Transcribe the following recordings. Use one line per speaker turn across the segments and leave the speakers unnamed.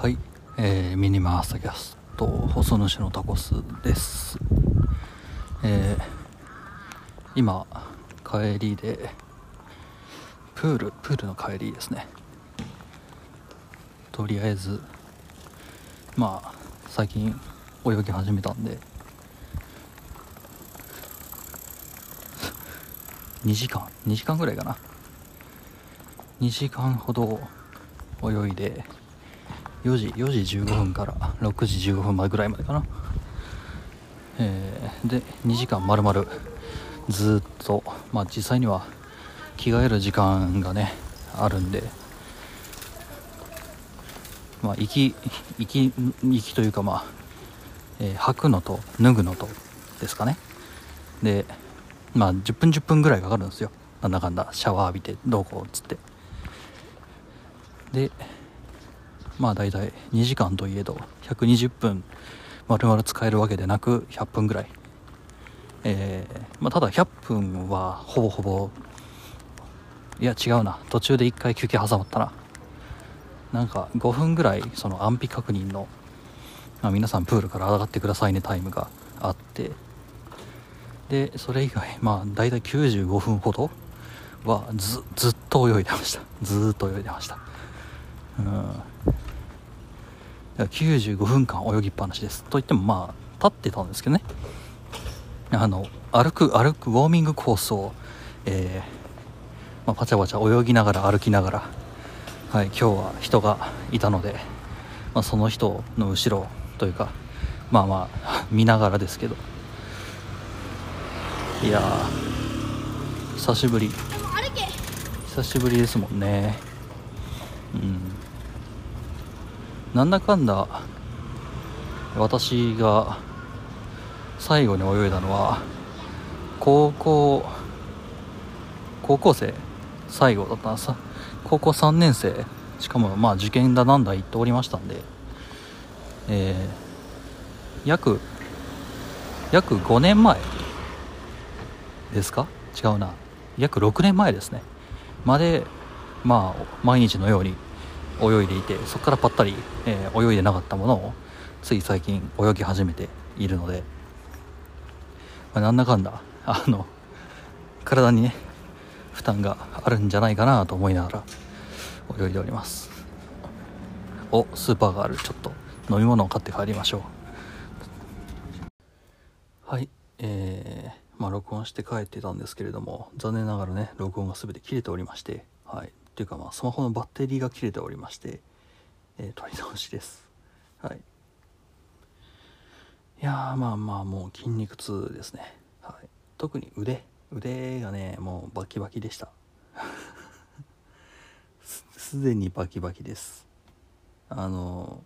はい、えー、ミニマースタキャスト細主のタコスです。えー、今帰りでプールプールの帰りですね。とりあえずまあ最近泳ぎ始めたんで2時間2時間ぐらいかな2時間ほど泳いで4時4時15分から6時15分前ぐらいまでかな。えーで2時間まるまるずっとまあ実際には着替える時間がねあるんでまあ行き行き行きというかまあ、えー履くのと脱ぐのとですかね。でまあ10分10分ぐらいかかるんですよ。なんだかんだシャワー浴びてどうこうっつって。でまあ大体2時間といえど120分丸々使えるわけでなく100分ぐらい。えーまあ、ただ100分はほぼほぼいや違うな。途中で1回休憩挟まったな。なんか5分ぐらいその安否確認の、まあ、皆さんプールから上がってくださいねタイムがあって。でそれ以外まあ大体95分ほどはずずっと泳いでました。ずっと泳いでました。うん。95分間泳ぎっぱなしです。といってもまあ立ってたんですけどね。あの歩く歩くウォーミングコースを、えーまあ、パチャパチャ泳ぎながら歩きながら、はい、今日は人がいたので、まあ、その人の後ろというかまあまあ 見ながらですけど。いやー久しぶり。久しぶりですもんね。うんなんだかんだ私が最後に泳いだのは高校高校生？最後だったんです。高校3年生。しかもまあ受験だなんだ言っておりましたんで。えー、約約5年前ですか？違うな。約6年前ですね。までまあ毎日のように泳いでいてそこからぱったり、泳いでなかったものをつい最近泳ぎ始めているので、まあ、なんだかんだあの体にね負担があるんじゃないかなと思いながら泳いでおります。おスーパーがあるちょっと飲み物を買って帰りましょう。はいえー、まあ録音して帰ってたんですけれども残念ながらね録音が全て切れておりましてはい。ていうかまあスマホのバッテリーが切れておりまして、えー取り直しです。はい。いやまあまあもう筋肉痛ですね、はい、特に腕。腕がねもうバキバキでした。すでにバキバキです。あの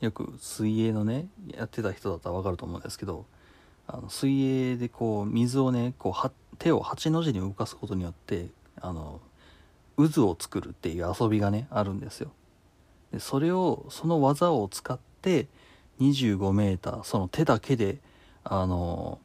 よく水泳のねやってた人だったら分かると思うんですけどあの水泳でこう水をねこうは手を8の字に動かすことによってあの渦を作るっていう遊びがねあるんですよ。でそれをその技を使って25メーターその手だけであの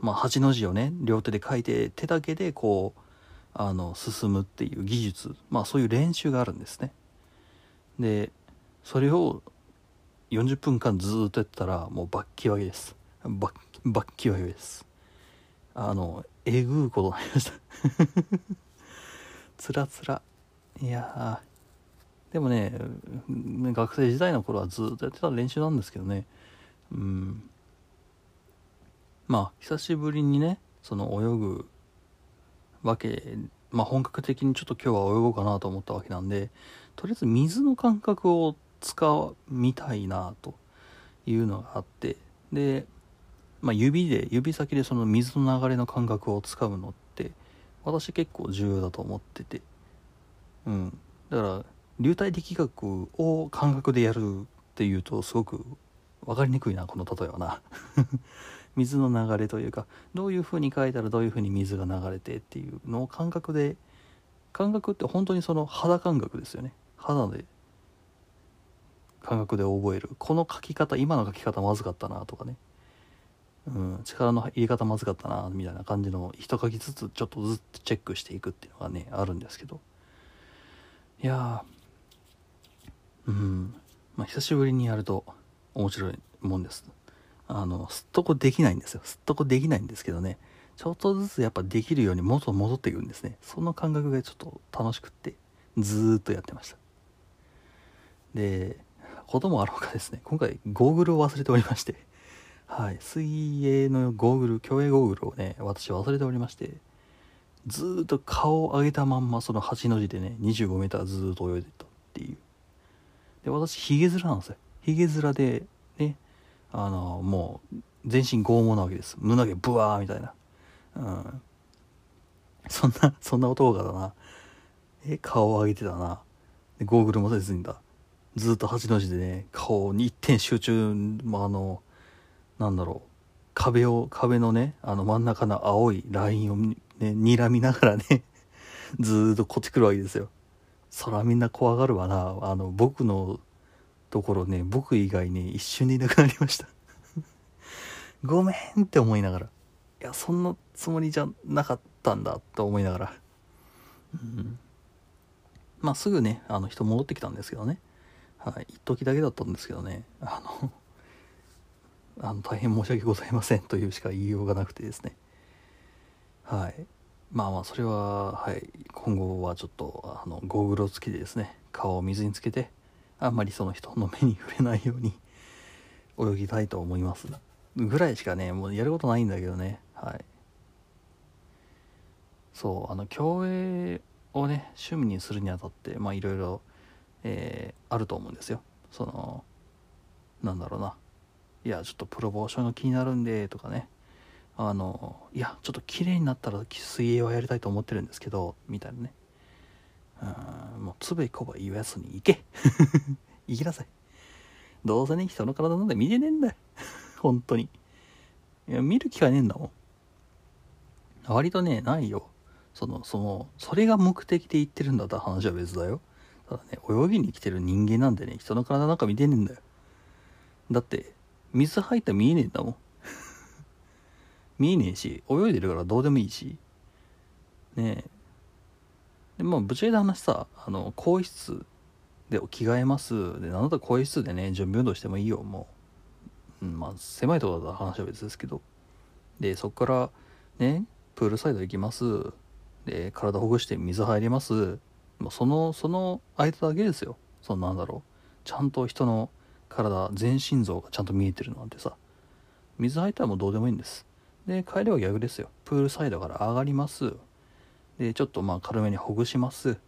まあ8の字をね両手で書いて手だけでこうあの進むっていう技術まあそういう練習があるんですね。でそれを40分間ずっとやったらもうバッキバキです。バッバッキバキです。あのえぐうことになりました。つらつら。いやでもね学生時代の頃はずっとやってた練習なんですけどね。うん。まあ久しぶりにねその泳ぐわけまあ本格的にちょっと今日は泳ごうかなと思ったわけなんでとりあえず水の感覚を使みたいなというのがあって。で、まあ、指で指先でその水の流れの感覚をつかむのって私結構重要だと思ってて。うん。だから流体力学を感覚でやるっていうとすごく分かりにくいなこの例えはな。水の流れというかどういう風に書いたらどういう風に水が流れてっていうのを感覚で感覚って本当にその肌感覚ですよね。肌で感覚で覚える。この書き方今の書き方まずかったなとかね、うん、力の入れ方まずかったなみたいな感じの一書きずつちょっとずつチェックしていくっていうのがねあるんですけど。いやうん。まあ久しぶりにやると面白いもんです。あのすっとこできないんですよ。すっとこできないんですけどね。ちょっとずつやっぱできるように元戻っていくんですね。その感覚がちょっと楽しくってずーっとやってました。でこともあろうかですね。今回ゴーグルを忘れておりまして。はい。水泳のゴーグル競泳ゴーグルをね私忘れておりましてずっと顔を上げたまんまその8の字でね 25m ずーっと泳いでたっていう。で私ヒゲ面なんですよ。ヒゲ面でねあのもう全身拷問なわけです。胸毛ブワーみたいな。うん。そんなそんな男がだな。え顔を上げてたな。でゴーグルもせずにだ。ずっと8の字でね顔に一点集中、まあ、あのなんだろう。壁を壁のねあの真ん中の青いラインをね睨みながらね ずーっとこっち来るわけですよ。そらみんな怖がるわな。あの僕のところね僕以外ね一瞬でいなくなりました。ごめんって思いながら。いやそんなつもりじゃなかったんだと思いながら。うん。まあすぐねあの人戻ってきたんですけどね。はい。一時だけだったんですけどね。あのあの大変申し訳ございませんというしか言いようがなくてですね。はい。まあまあそれははい。今後はちょっとあのゴーグルをつけてですね顔を水につけてあんまりその人の目に触れないように泳ぎたいと思います。ぐらいしかねもうやることないんだけどね。はい。そうあの競泳をね趣味にするにあたってまあいろいろあると思うんですよ。そのなんだろうな。いやちょっとプロポーションが気になるんでとかね。あのいやちょっと綺麗になったら水泳はやりたいと思ってるんですけどみたいなね。うんもうつべこば言わずに行け。行きなさい。どうせね人の体なんて見てねえんだよ。本当に。いや見る機会ねえんだもん。割とねないよ。そのそのそれが目的で言ってるんだったら話は別だよ。ただね泳ぎに来てる人間なんでね人の体なんか見てねえんだよ。だって水入ったら見えねえんだもん。見えねえし泳いでるからどうでもいいし。ねえ。でまあぶちゃけた話さあの更衣室で着替えます。でなんだったら更衣室でね準備運動してもいいよ。もう、うん、まあ狭いところだったら話は別ですけど。でそこからねプールサイド行きます。で体ほぐして水入ります。もうそのその間だけですよ。そのなんだろう。ちゃんと人の体全身像がちゃんと見えてるなんてさ水入ったらもうどうでもいいんです。で帰りは逆ですよ。プールサイドから上がります。でちょっとまあ軽めにほぐします。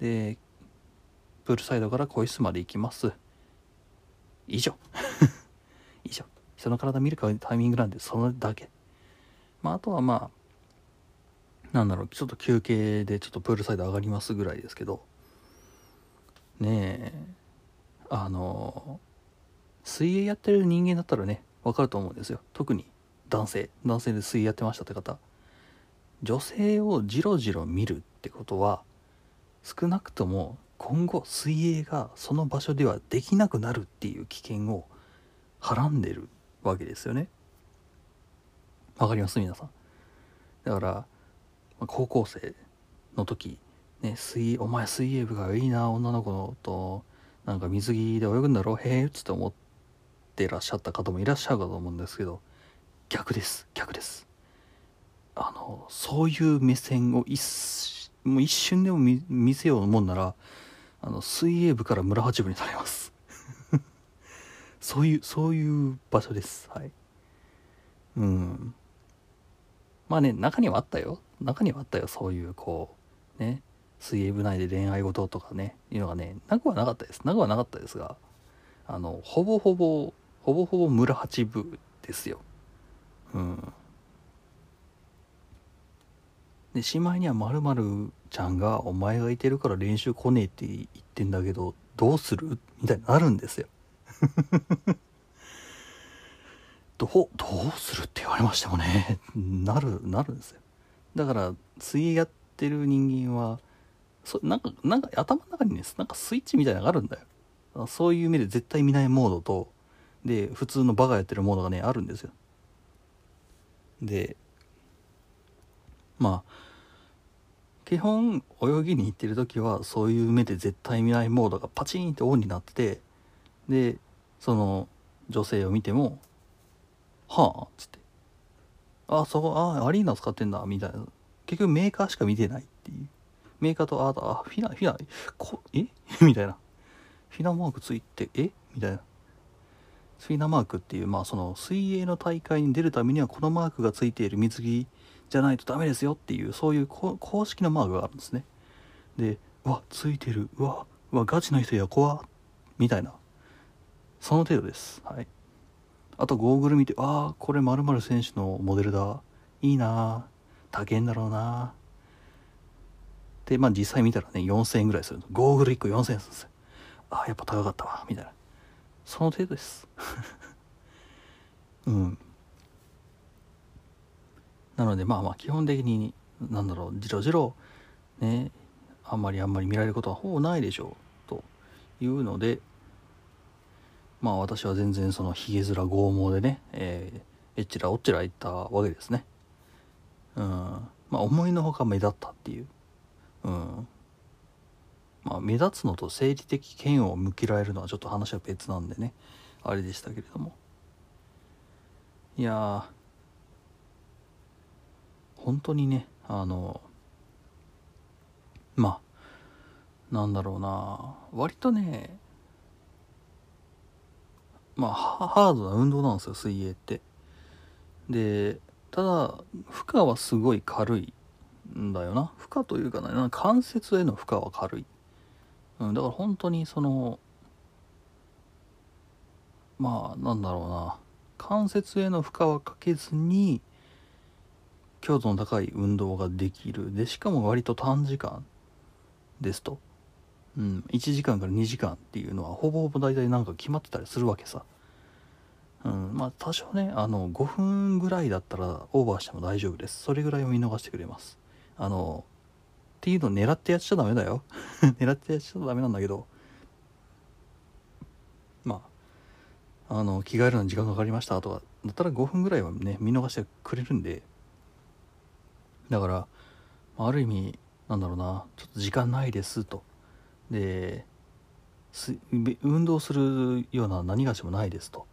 でプールサイドから更衣室まで行きます。以上。以上。人の体見るかタイミングなんでそのだけ。まああとはまあなんだろうちょっと休憩でちょっとプールサイド上がりますぐらいですけど。ねえ。あの水泳やってる人間だったらね分かると思うんですよ。特に男性。男性で水泳やってましたって方。女性をじろじろ見るってことは少なくとも今後水泳がその場所ではできなくなるっていう危険をはらんでるわけですよね。わかります？皆さん。だから高校生の時ね水お前水泳部がいいな女の子のとなんか水着で泳ぐんだろ？うへえっつって思ってらっしゃった方もいらっしゃるかと思うんですけど逆です。逆です。あのそういう目線を一もう一瞬でも見見せようもんならあの水泳部から村八部にされます。そういうそういう場所です。はい。うん。まあね中にはあったよ。中にはあったよ。そういうこうね。水泳部内で恋愛事とかねいうのがねなくはなかったです。なくはなかったですがあのほぼほぼほぼほぼ村八部ですよ。うん。でしまいにはまるまるちゃんが「お前がいてるから練習来ねえ」って言ってんだけどどうする？みたいになるんですよ。どうどうするって言われましてもねなるなるんですよ。だから水泳やってる人間はそなんかなんか頭の中にねなんかスイッチみたいなのがあるんだよ。そういう目で絶対見ないモードとで普通のバカやってるモードがねあるんですよ。でまあ基本泳ぎに行ってる時はそういう目で絶対見ないモードがパチンってオンになっててでその女性を見ても「はあ」っつって「あそこあアリーナ使ってんだ」みたいな。結局メーカーしか見てないっていう。メーカーとああフィナフィナこえ？みたいな。フィナマークついてえ？みたいな。フィナマークっていうまあその水泳の大会に出るためにはこのマークがついている水着じゃないとダメですよっていうそういう公式のマークがあるんですね。でうわついてる。うわうわガチの人や怖みたいな。その程度です。はい。あとゴーグル見てああこれ〇〇選手のモデルだ。いいな高えんだろうなでまあ実際見たらね4000円ぐらいするゴーグル1個4000円するんですよ。ああやっぱ高かったわみたいな。その程度です。うん。なのでまあまあ基本的になんだろうじろじろねあんまりあんまり見られることはほぼないでしょうというのでまあ私は全然そのひげ面剛毛でね、えー、えっちらおっちら言ったわけですね。うん。まあ思いのほか目立ったっていう。うん。まあ目立つのと生理的嫌悪を向けられるのはちょっと話は別なんでね。あれでしたけれども。いや本当にねあのまあなんだろうな。割とねまあハードな運動なんですよ水泳って。でただ負荷はすごい軽い。んだよな。負荷というかね関節への負荷は軽い、うん、だから本当にそのまあなんだろうな。関節への負荷はかけずに強度の高い運動ができる。でしかも割と短時間ですと、うん、1時間から2時間っていうのはほぼほぼ大体なんか決まってたりするわけさ、うん、まあ多少ねあの5分ぐらいだったらオーバーしても大丈夫です。それぐらいを見逃してくれます。あのっていうのを狙ってやっちゃダメだよ。狙ってやっちゃダメなんだけど。まああの着替えるのに時間かかりましたとかだったら5分ぐらいはね見逃してくれるんで。だからある意味なんだろうなちょっと時間ないですと。で運動するような何がしもないですと。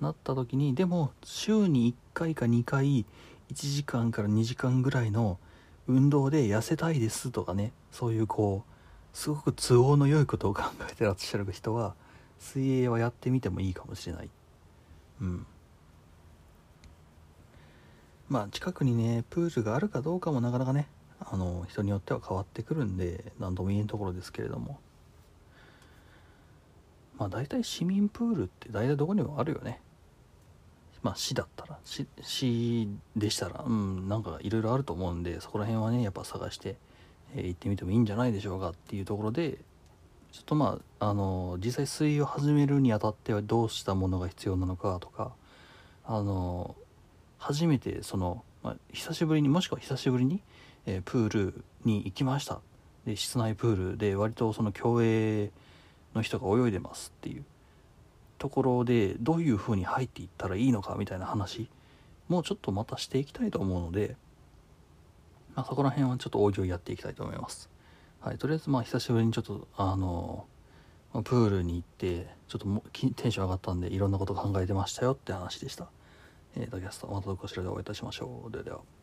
なった時にでも週に1回か2回1時間から2時間ぐらいの運動で痩せたいですとかねそういうこうすごく都合の良いことを考えてらっしゃる人は水泳はやってみてもいいかもしれない。うん。まあ近くにねプールがあるかどうかもなかなかねあの人によっては変わってくるんで何とも言えんところですけれども。まあ大体市民プールって大体どこにもあるよね。まあ市だったら市市でしたらうんなんかいろいろあると思うんでそこら辺はねやっぱ探して、えー、行ってみてもいいんじゃないでしょうかっていうところでちょっとまああの実際水泳を始めるにあたってはどうしたものが必要なのかとかあの初めてその、まあ、久しぶりにもしくは久しぶりに、えー、プールに行きました。で室内プールで割とその競泳の人が泳いでますっていう。ところでどういう風に入っていったらいいのかみたいな話もうちょっとまたしていきたいと思うので、まあ、そこら辺はちょっと大行やっていきたいと思います。はい、とりあえずまあ久しぶりにちょっとあのプールに行ってちょっとテンション上がったんでいろんなこと考えてましたよって話でした。えー、ダキャストまたどこしらでお会いいたしましょう。ではでは。